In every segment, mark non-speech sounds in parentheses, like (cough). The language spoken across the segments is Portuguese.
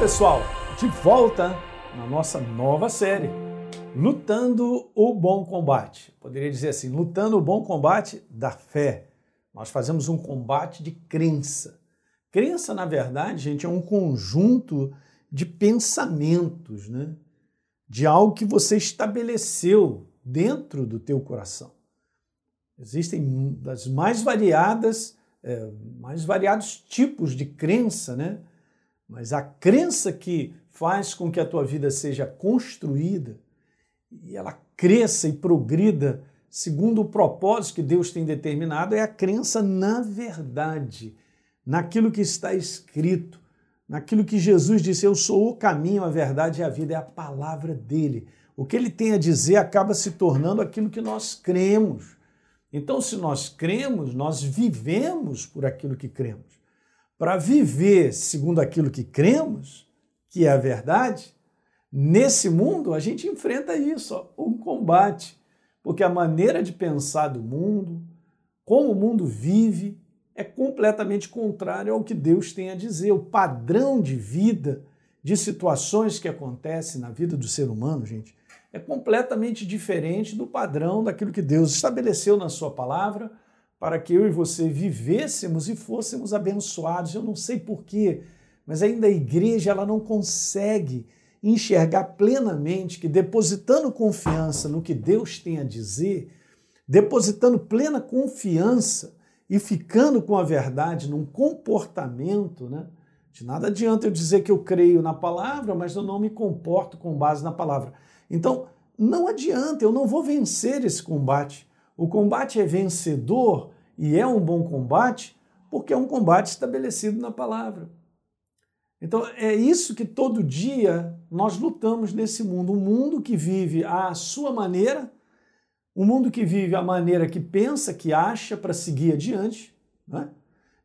pessoal, de volta na nossa nova série, Lutando o Bom Combate. Poderia dizer assim, lutando o bom combate da fé. Nós fazemos um combate de crença. Crença, na verdade, gente, é um conjunto de pensamentos, né? De algo que você estabeleceu dentro do teu coração. Existem das mais variadas, é, mais variados tipos de crença, né? Mas a crença que faz com que a tua vida seja construída e ela cresça e progrida segundo o propósito que Deus tem determinado é a crença na verdade, naquilo que está escrito, naquilo que Jesus disse: Eu sou o caminho, a verdade e a vida, é a palavra dele. O que ele tem a dizer acaba se tornando aquilo que nós cremos. Então, se nós cremos, nós vivemos por aquilo que cremos para viver segundo aquilo que cremos, que é a verdade, nesse mundo a gente enfrenta isso, ó, um combate. Porque a maneira de pensar do mundo, como o mundo vive, é completamente contrário ao que Deus tem a dizer. O padrão de vida, de situações que acontecem na vida do ser humano, gente, é completamente diferente do padrão daquilo que Deus estabeleceu na Sua palavra para que eu e você vivêssemos e fôssemos abençoados. Eu não sei porquê, mas ainda a igreja ela não consegue enxergar plenamente que depositando confiança no que Deus tem a dizer, depositando plena confiança e ficando com a verdade num comportamento, né? De nada adianta eu dizer que eu creio na palavra, mas eu não me comporto com base na palavra. Então, não adianta, eu não vou vencer esse combate. O combate é vencedor e é um bom combate porque é um combate estabelecido na palavra. Então é isso que todo dia nós lutamos nesse mundo, um mundo que vive à sua maneira, um mundo que vive a maneira que pensa, que acha para seguir adiante, né?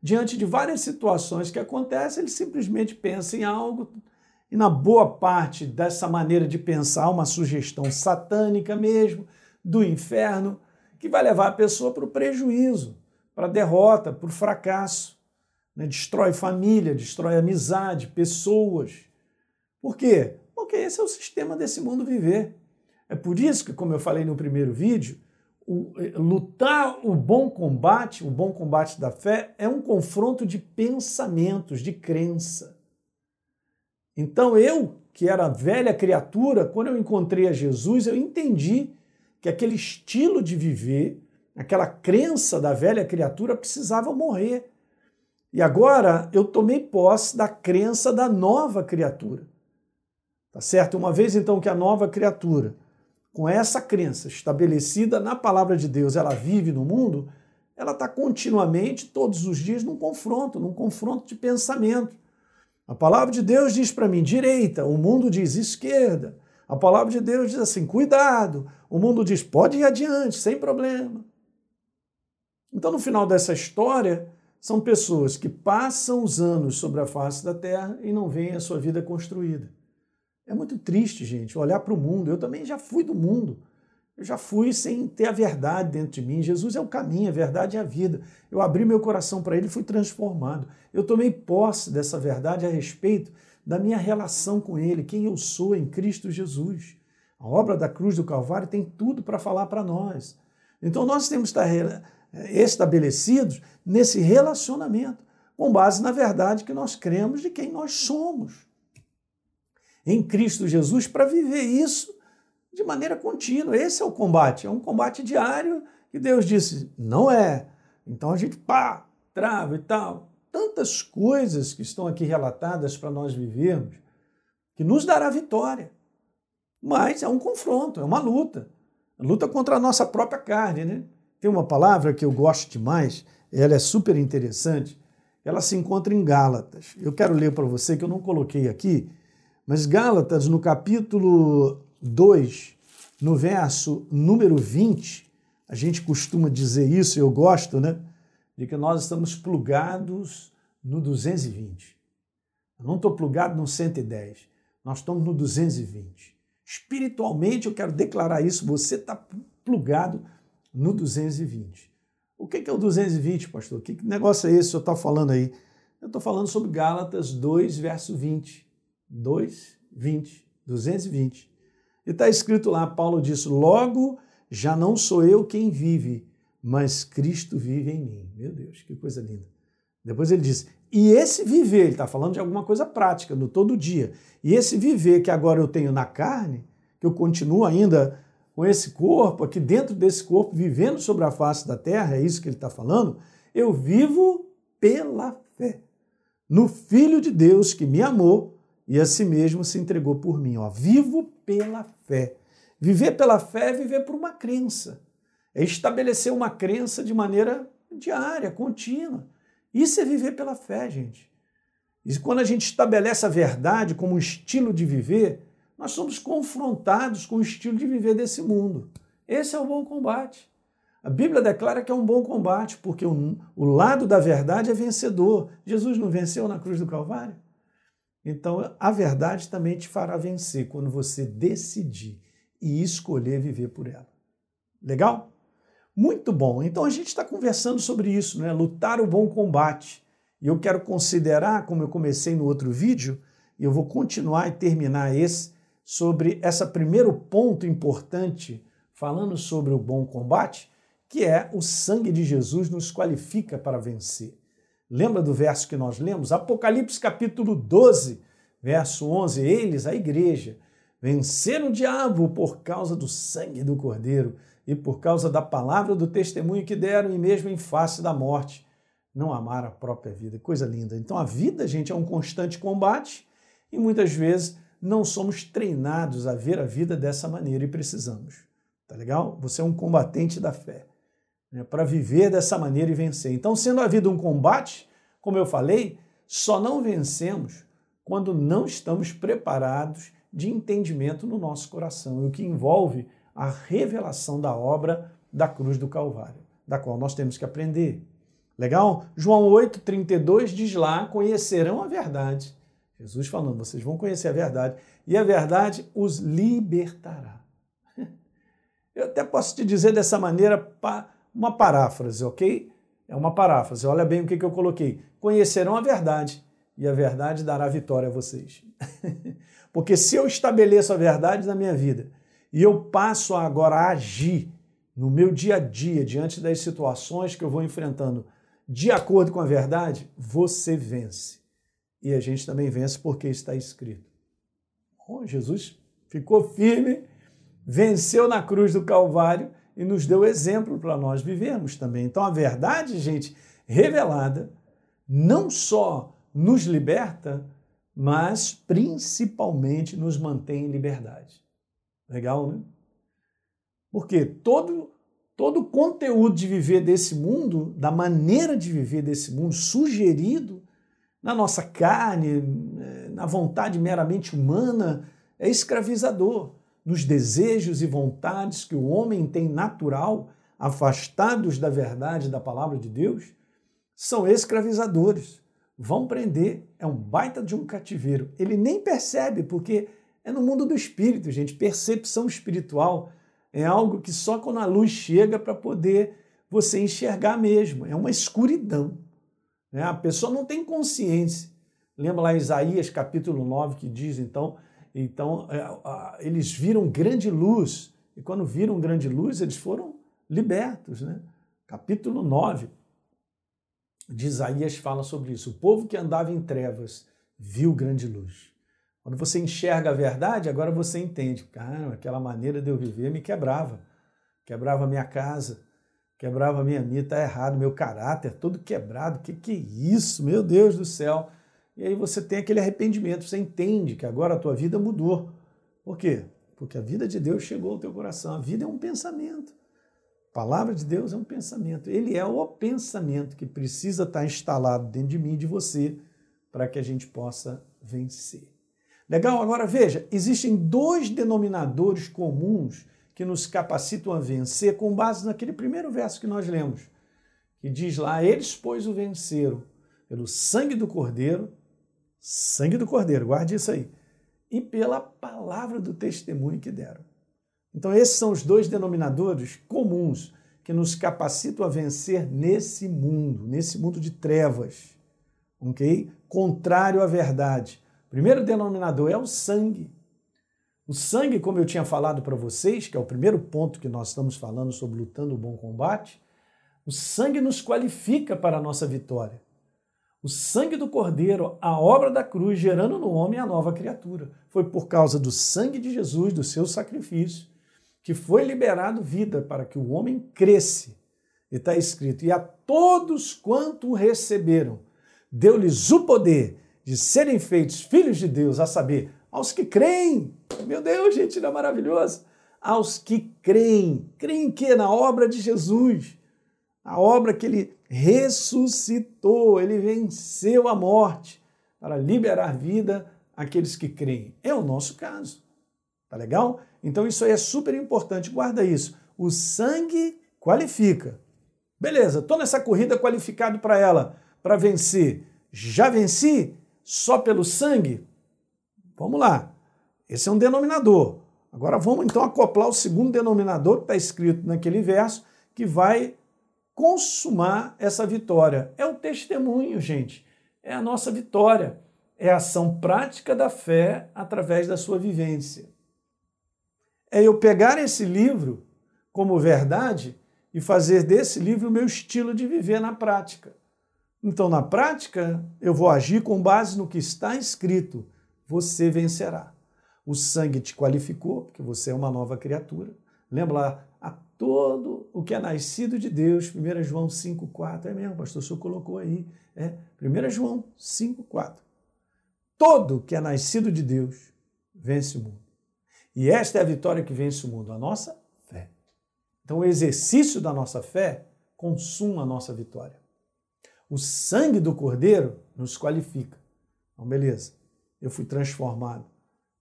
diante de várias situações que acontecem, ele simplesmente pensa em algo e na boa parte dessa maneira de pensar, uma sugestão satânica mesmo, do inferno, que vai levar a pessoa para o prejuízo, para a derrota, para o fracasso. Né? Destrói família, destrói amizade, pessoas. Por quê? Porque esse é o sistema desse mundo viver. É por isso que, como eu falei no primeiro vídeo, o, eh, lutar o bom combate, o bom combate da fé, é um confronto de pensamentos, de crença. Então eu, que era velha criatura, quando eu encontrei a Jesus, eu entendi que aquele estilo de viver, aquela crença da velha criatura precisava morrer. E agora eu tomei posse da crença da nova criatura. Tá certo? Uma vez então que a nova criatura, com essa crença estabelecida na palavra de Deus, ela vive no mundo, ela está continuamente, todos os dias, num confronto, num confronto de pensamento. A palavra de Deus diz para mim direita, o mundo diz esquerda. A palavra de Deus diz assim: cuidado. O mundo diz: pode ir adiante, sem problema. Então, no final dessa história, são pessoas que passam os anos sobre a face da terra e não veem a sua vida construída. É muito triste, gente, olhar para o mundo. Eu também já fui do mundo. Eu já fui sem ter a verdade dentro de mim. Jesus é o caminho, a verdade é a vida. Eu abri meu coração para ele e fui transformado. Eu tomei posse dessa verdade a respeito da minha relação com Ele, quem eu sou em Cristo Jesus. A obra da cruz do Calvário tem tudo para falar para nós. Então nós temos que estar estabelecidos nesse relacionamento, com base na verdade que nós cremos de quem nós somos. Em Cristo Jesus, para viver isso de maneira contínua. Esse é o combate, é um combate diário que Deus disse, não é. Então a gente pá, trava e tal tantas coisas que estão aqui relatadas para nós vivermos, que nos dará vitória. Mas é um confronto, é uma luta. luta contra a nossa própria carne, né? Tem uma palavra que eu gosto demais, ela é super interessante, ela se encontra em Gálatas. Eu quero ler para você, que eu não coloquei aqui, mas Gálatas, no capítulo 2, no verso número 20, a gente costuma dizer isso, eu gosto, né? De que nós estamos plugados no 220. Eu não estou plugado no 110, nós estamos no 220. Espiritualmente, eu quero declarar isso, você está plugado no 220. O que é o 220, pastor? Que negócio é esse que senhor está falando aí? Eu estou falando sobre Gálatas 2, verso 20. 2, 20, 220. E está escrito lá, Paulo diz: Logo já não sou eu quem vive, mas Cristo vive em mim. Meu Deus, que coisa linda. Depois ele diz: E esse viver, ele está falando de alguma coisa prática, no todo dia. E esse viver que agora eu tenho na carne, que eu continuo ainda com esse corpo, aqui dentro desse corpo, vivendo sobre a face da terra, é isso que ele está falando, eu vivo pela fé no Filho de Deus que me amou e a si mesmo se entregou por mim. Ó, vivo pela fé. Viver pela fé é viver por uma crença. É estabelecer uma crença de maneira diária, contínua. Isso é viver pela fé, gente. E quando a gente estabelece a verdade como um estilo de viver, nós somos confrontados com o estilo de viver desse mundo. Esse é o bom combate. A Bíblia declara que é um bom combate, porque o, o lado da verdade é vencedor. Jesus não venceu na cruz do Calvário? Então, a verdade também te fará vencer quando você decidir e escolher viver por ela. Legal? Muito bom. Então, a gente está conversando sobre isso, né? Lutar o bom combate. E eu quero considerar, como eu comecei no outro vídeo, e eu vou continuar e terminar esse, sobre esse primeiro ponto importante, falando sobre o bom combate, que é o sangue de Jesus nos qualifica para vencer. Lembra do verso que nós lemos? Apocalipse capítulo 12, verso 11. Eles, a igreja, venceram o diabo por causa do sangue do Cordeiro e por causa da palavra do testemunho que deram, e mesmo em face da morte, não amaram a própria vida. Coisa linda. Então a vida, gente, é um constante combate e muitas vezes não somos treinados a ver a vida dessa maneira e precisamos. Tá legal? Você é um combatente da fé né, para viver dessa maneira e vencer. Então, sendo a vida um combate, como eu falei, só não vencemos quando não estamos preparados de entendimento no nosso coração, o que envolve a revelação da obra da cruz do Calvário, da qual nós temos que aprender. Legal? João 8,32 diz lá: conhecerão a verdade. Jesus falando, vocês vão conhecer a verdade, e a verdade os libertará. (laughs) Eu até posso te dizer dessa maneira uma paráfrase, ok? É uma paráfrase. Olha bem o que, eu coloquei. Conhecerão a verdade e a verdade dará vitória a vocês. (laughs) Porque se eu estabeleço a verdade na minha vida e eu passo agora a agir no meu dia a dia, diante das situações que eu vou enfrentando, de acordo com a verdade, você vence. E a gente também vence porque está escrito. Bom, Jesus ficou firme, venceu na cruz do Calvário e nos deu exemplo para nós vivermos também. Então a verdade, gente, revelada, não só nos liberta, mas principalmente nos mantém em liberdade. Legal, né? Porque todo todo o conteúdo de viver desse mundo, da maneira de viver desse mundo, sugerido na nossa carne, eh, na vontade meramente humana, é escravizador nos desejos e vontades que o homem tem natural, afastados da verdade da palavra de Deus, são escravizadores. Vão prender, é um baita de um cativeiro. Ele nem percebe, porque é no mundo do espírito, gente. Percepção espiritual é algo que só quando a luz chega para poder você enxergar mesmo. É uma escuridão. Né? A pessoa não tem consciência. Lembra lá Isaías capítulo 9 que diz então então, é, eles viram grande luz, e quando viram grande luz, eles foram libertos. Né? Capítulo 9 de Isaías fala sobre isso. O povo que andava em trevas viu grande luz. Quando você enxerga a verdade, agora você entende. Cara, aquela maneira de eu viver me quebrava. Quebrava minha casa, quebrava minha vida, está errado, meu caráter todo quebrado. Que que é isso? Meu Deus do céu. E aí você tem aquele arrependimento, você entende que agora a tua vida mudou. Por quê? Porque a vida de Deus chegou ao teu coração. A vida é um pensamento. A palavra de Deus é um pensamento. Ele é o pensamento que precisa estar instalado dentro de mim e de você para que a gente possa vencer. Legal? Agora veja, existem dois denominadores comuns que nos capacitam a vencer com base naquele primeiro verso que nós lemos, que diz lá: Eles, pois, o venceram pelo sangue do Cordeiro sangue do Cordeiro, guarde isso aí, e pela palavra do testemunho que deram. Então, esses são os dois denominadores comuns que nos capacitam a vencer nesse mundo, nesse mundo de trevas, ok? Contrário à verdade, O primeiro denominador é o sangue. O sangue, como eu tinha falado para vocês, que é o primeiro ponto que nós estamos falando sobre lutando o bom combate, o sangue nos qualifica para a nossa vitória. O sangue do Cordeiro, a obra da cruz, gerando no homem a nova criatura. Foi por causa do sangue de Jesus, do seu sacrifício, que foi liberado vida para que o homem cresce. E está escrito: E a todos quanto o receberam, deu-lhes o poder de serem feitos filhos de Deus, a saber, aos que creem. Meu Deus, gente, não é maravilhoso? Aos que creem. Creem que? Na obra de Jesus. A obra que ele ressuscitou, ele venceu a morte para liberar vida àqueles que creem. É o nosso caso. Tá legal? Então isso aí é super importante, guarda isso. O sangue qualifica. Beleza, estou nessa corrida qualificado para ela, para vencer. Já venci só pelo sangue? Vamos lá. Esse é um denominador. Agora vamos então acoplar o segundo denominador que está escrito naquele verso, que vai consumar essa vitória. É o testemunho, gente. É a nossa vitória. É a ação prática da fé através da sua vivência. É eu pegar esse livro como verdade e fazer desse livro o meu estilo de viver na prática. Então, na prática, eu vou agir com base no que está escrito: você vencerá. O sangue te qualificou, porque você é uma nova criatura. Lembra lá, a todo o que é nascido de Deus, 1 João 5,4. É mesmo, pastor, o senhor colocou aí. É, 1 João 5,4. Todo que é nascido de Deus vence o mundo. E esta é a vitória que vence o mundo, a nossa fé. Então, o exercício da nossa fé consuma a nossa vitória. O sangue do Cordeiro nos qualifica. Então, beleza, eu fui transformado.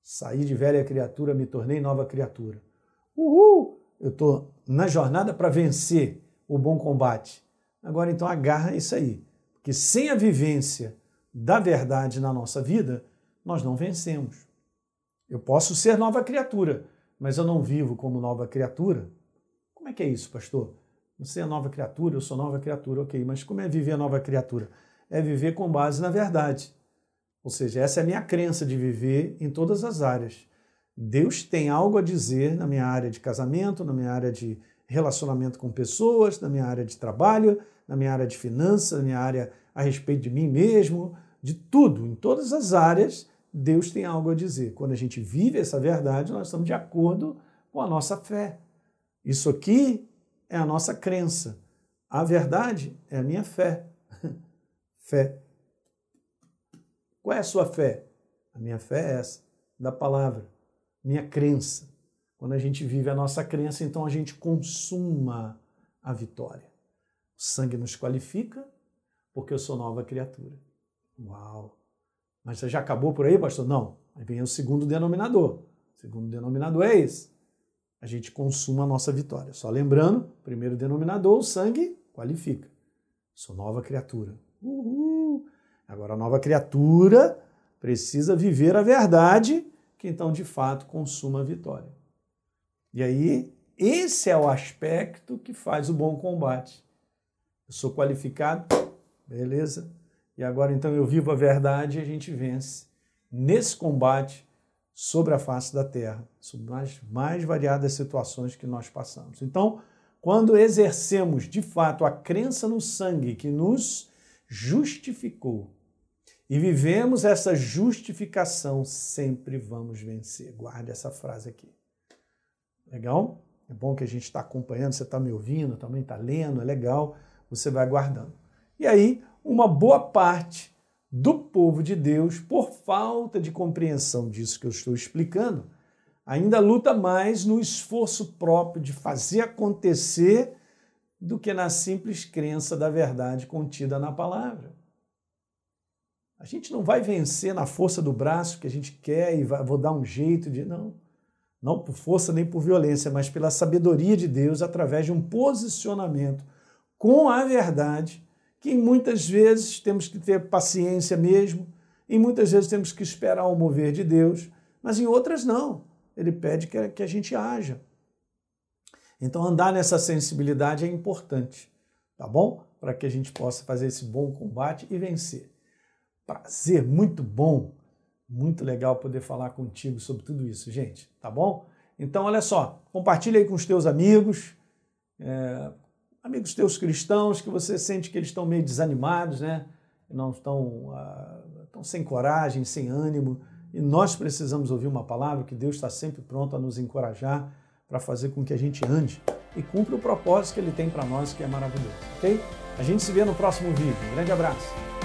Saí de velha criatura, me tornei nova criatura. Uhul! Eu estou na jornada para vencer o bom combate. Agora, então, agarra isso aí. Porque sem a vivência da verdade na nossa vida, nós não vencemos. Eu posso ser nova criatura, mas eu não vivo como nova criatura. Como é que é isso, pastor? Você é nova criatura, eu sou nova criatura, ok, mas como é viver nova criatura? É viver com base na verdade. Ou seja, essa é a minha crença de viver em todas as áreas. Deus tem algo a dizer na minha área de casamento, na minha área de relacionamento com pessoas, na minha área de trabalho, na minha área de finanças, na minha área a respeito de mim mesmo, de tudo, em todas as áreas Deus tem algo a dizer. Quando a gente vive essa verdade, nós estamos de acordo com a nossa fé. Isso aqui é a nossa crença. A verdade é a minha fé. (laughs) fé. Qual é a sua fé? A minha fé é essa, da palavra. Minha crença. Quando a gente vive a nossa crença, então a gente consuma a vitória. O sangue nos qualifica porque eu sou nova criatura. Uau! Mas já acabou por aí, pastor? Não. Aí vem o segundo denominador. O segundo denominador é esse. A gente consuma a nossa vitória. Só lembrando, primeiro denominador, o sangue qualifica. Sou nova criatura. Uhul. Agora, a nova criatura precisa viver a verdade, que então de fato consuma a vitória. E aí, esse é o aspecto que faz o bom combate. Eu sou qualificado, beleza? E agora então eu vivo a verdade e a gente vence nesse combate sobre a face da terra, sobre as mais variadas situações que nós passamos. Então, quando exercemos de fato a crença no sangue que nos justificou e vivemos essa justificação, sempre vamos vencer. Guarde essa frase aqui. Legal? É bom que a gente está acompanhando, você está me ouvindo, também está lendo, é legal, você vai guardando. E aí, uma boa parte do povo de Deus, por falta de compreensão disso que eu estou explicando, ainda luta mais no esforço próprio de fazer acontecer do que na simples crença da verdade contida na palavra. A gente não vai vencer na força do braço que a gente quer e vai, vou dar um jeito de. Não. Não por força nem por violência, mas pela sabedoria de Deus através de um posicionamento com a verdade que muitas vezes temos que ter paciência mesmo, e muitas vezes temos que esperar o mover de Deus, mas em outras não. Ele pede que, a gente haja. Então, andar nessa sensibilidade é importante, tá bom? Para que a gente possa fazer esse bom combate e vencer. Prazer muito bom Muito legal poder falar contigo sobre tudo isso, gente, tá bom? Então, olha só, compartilha aí com os teus amigos, é, amigos teus cristãos, que você sente que eles estão meio desanimados, né? Não estão, ah, estão sem coragem, sem ânimo. E nós precisamos ouvir uma palavra que Deus está sempre pronto a nos encorajar para fazer com que a gente ande e cumpra o propósito que Ele tem para nós, que é maravilhoso, ok? A gente se vê no próximo vídeo. Um grande abraço.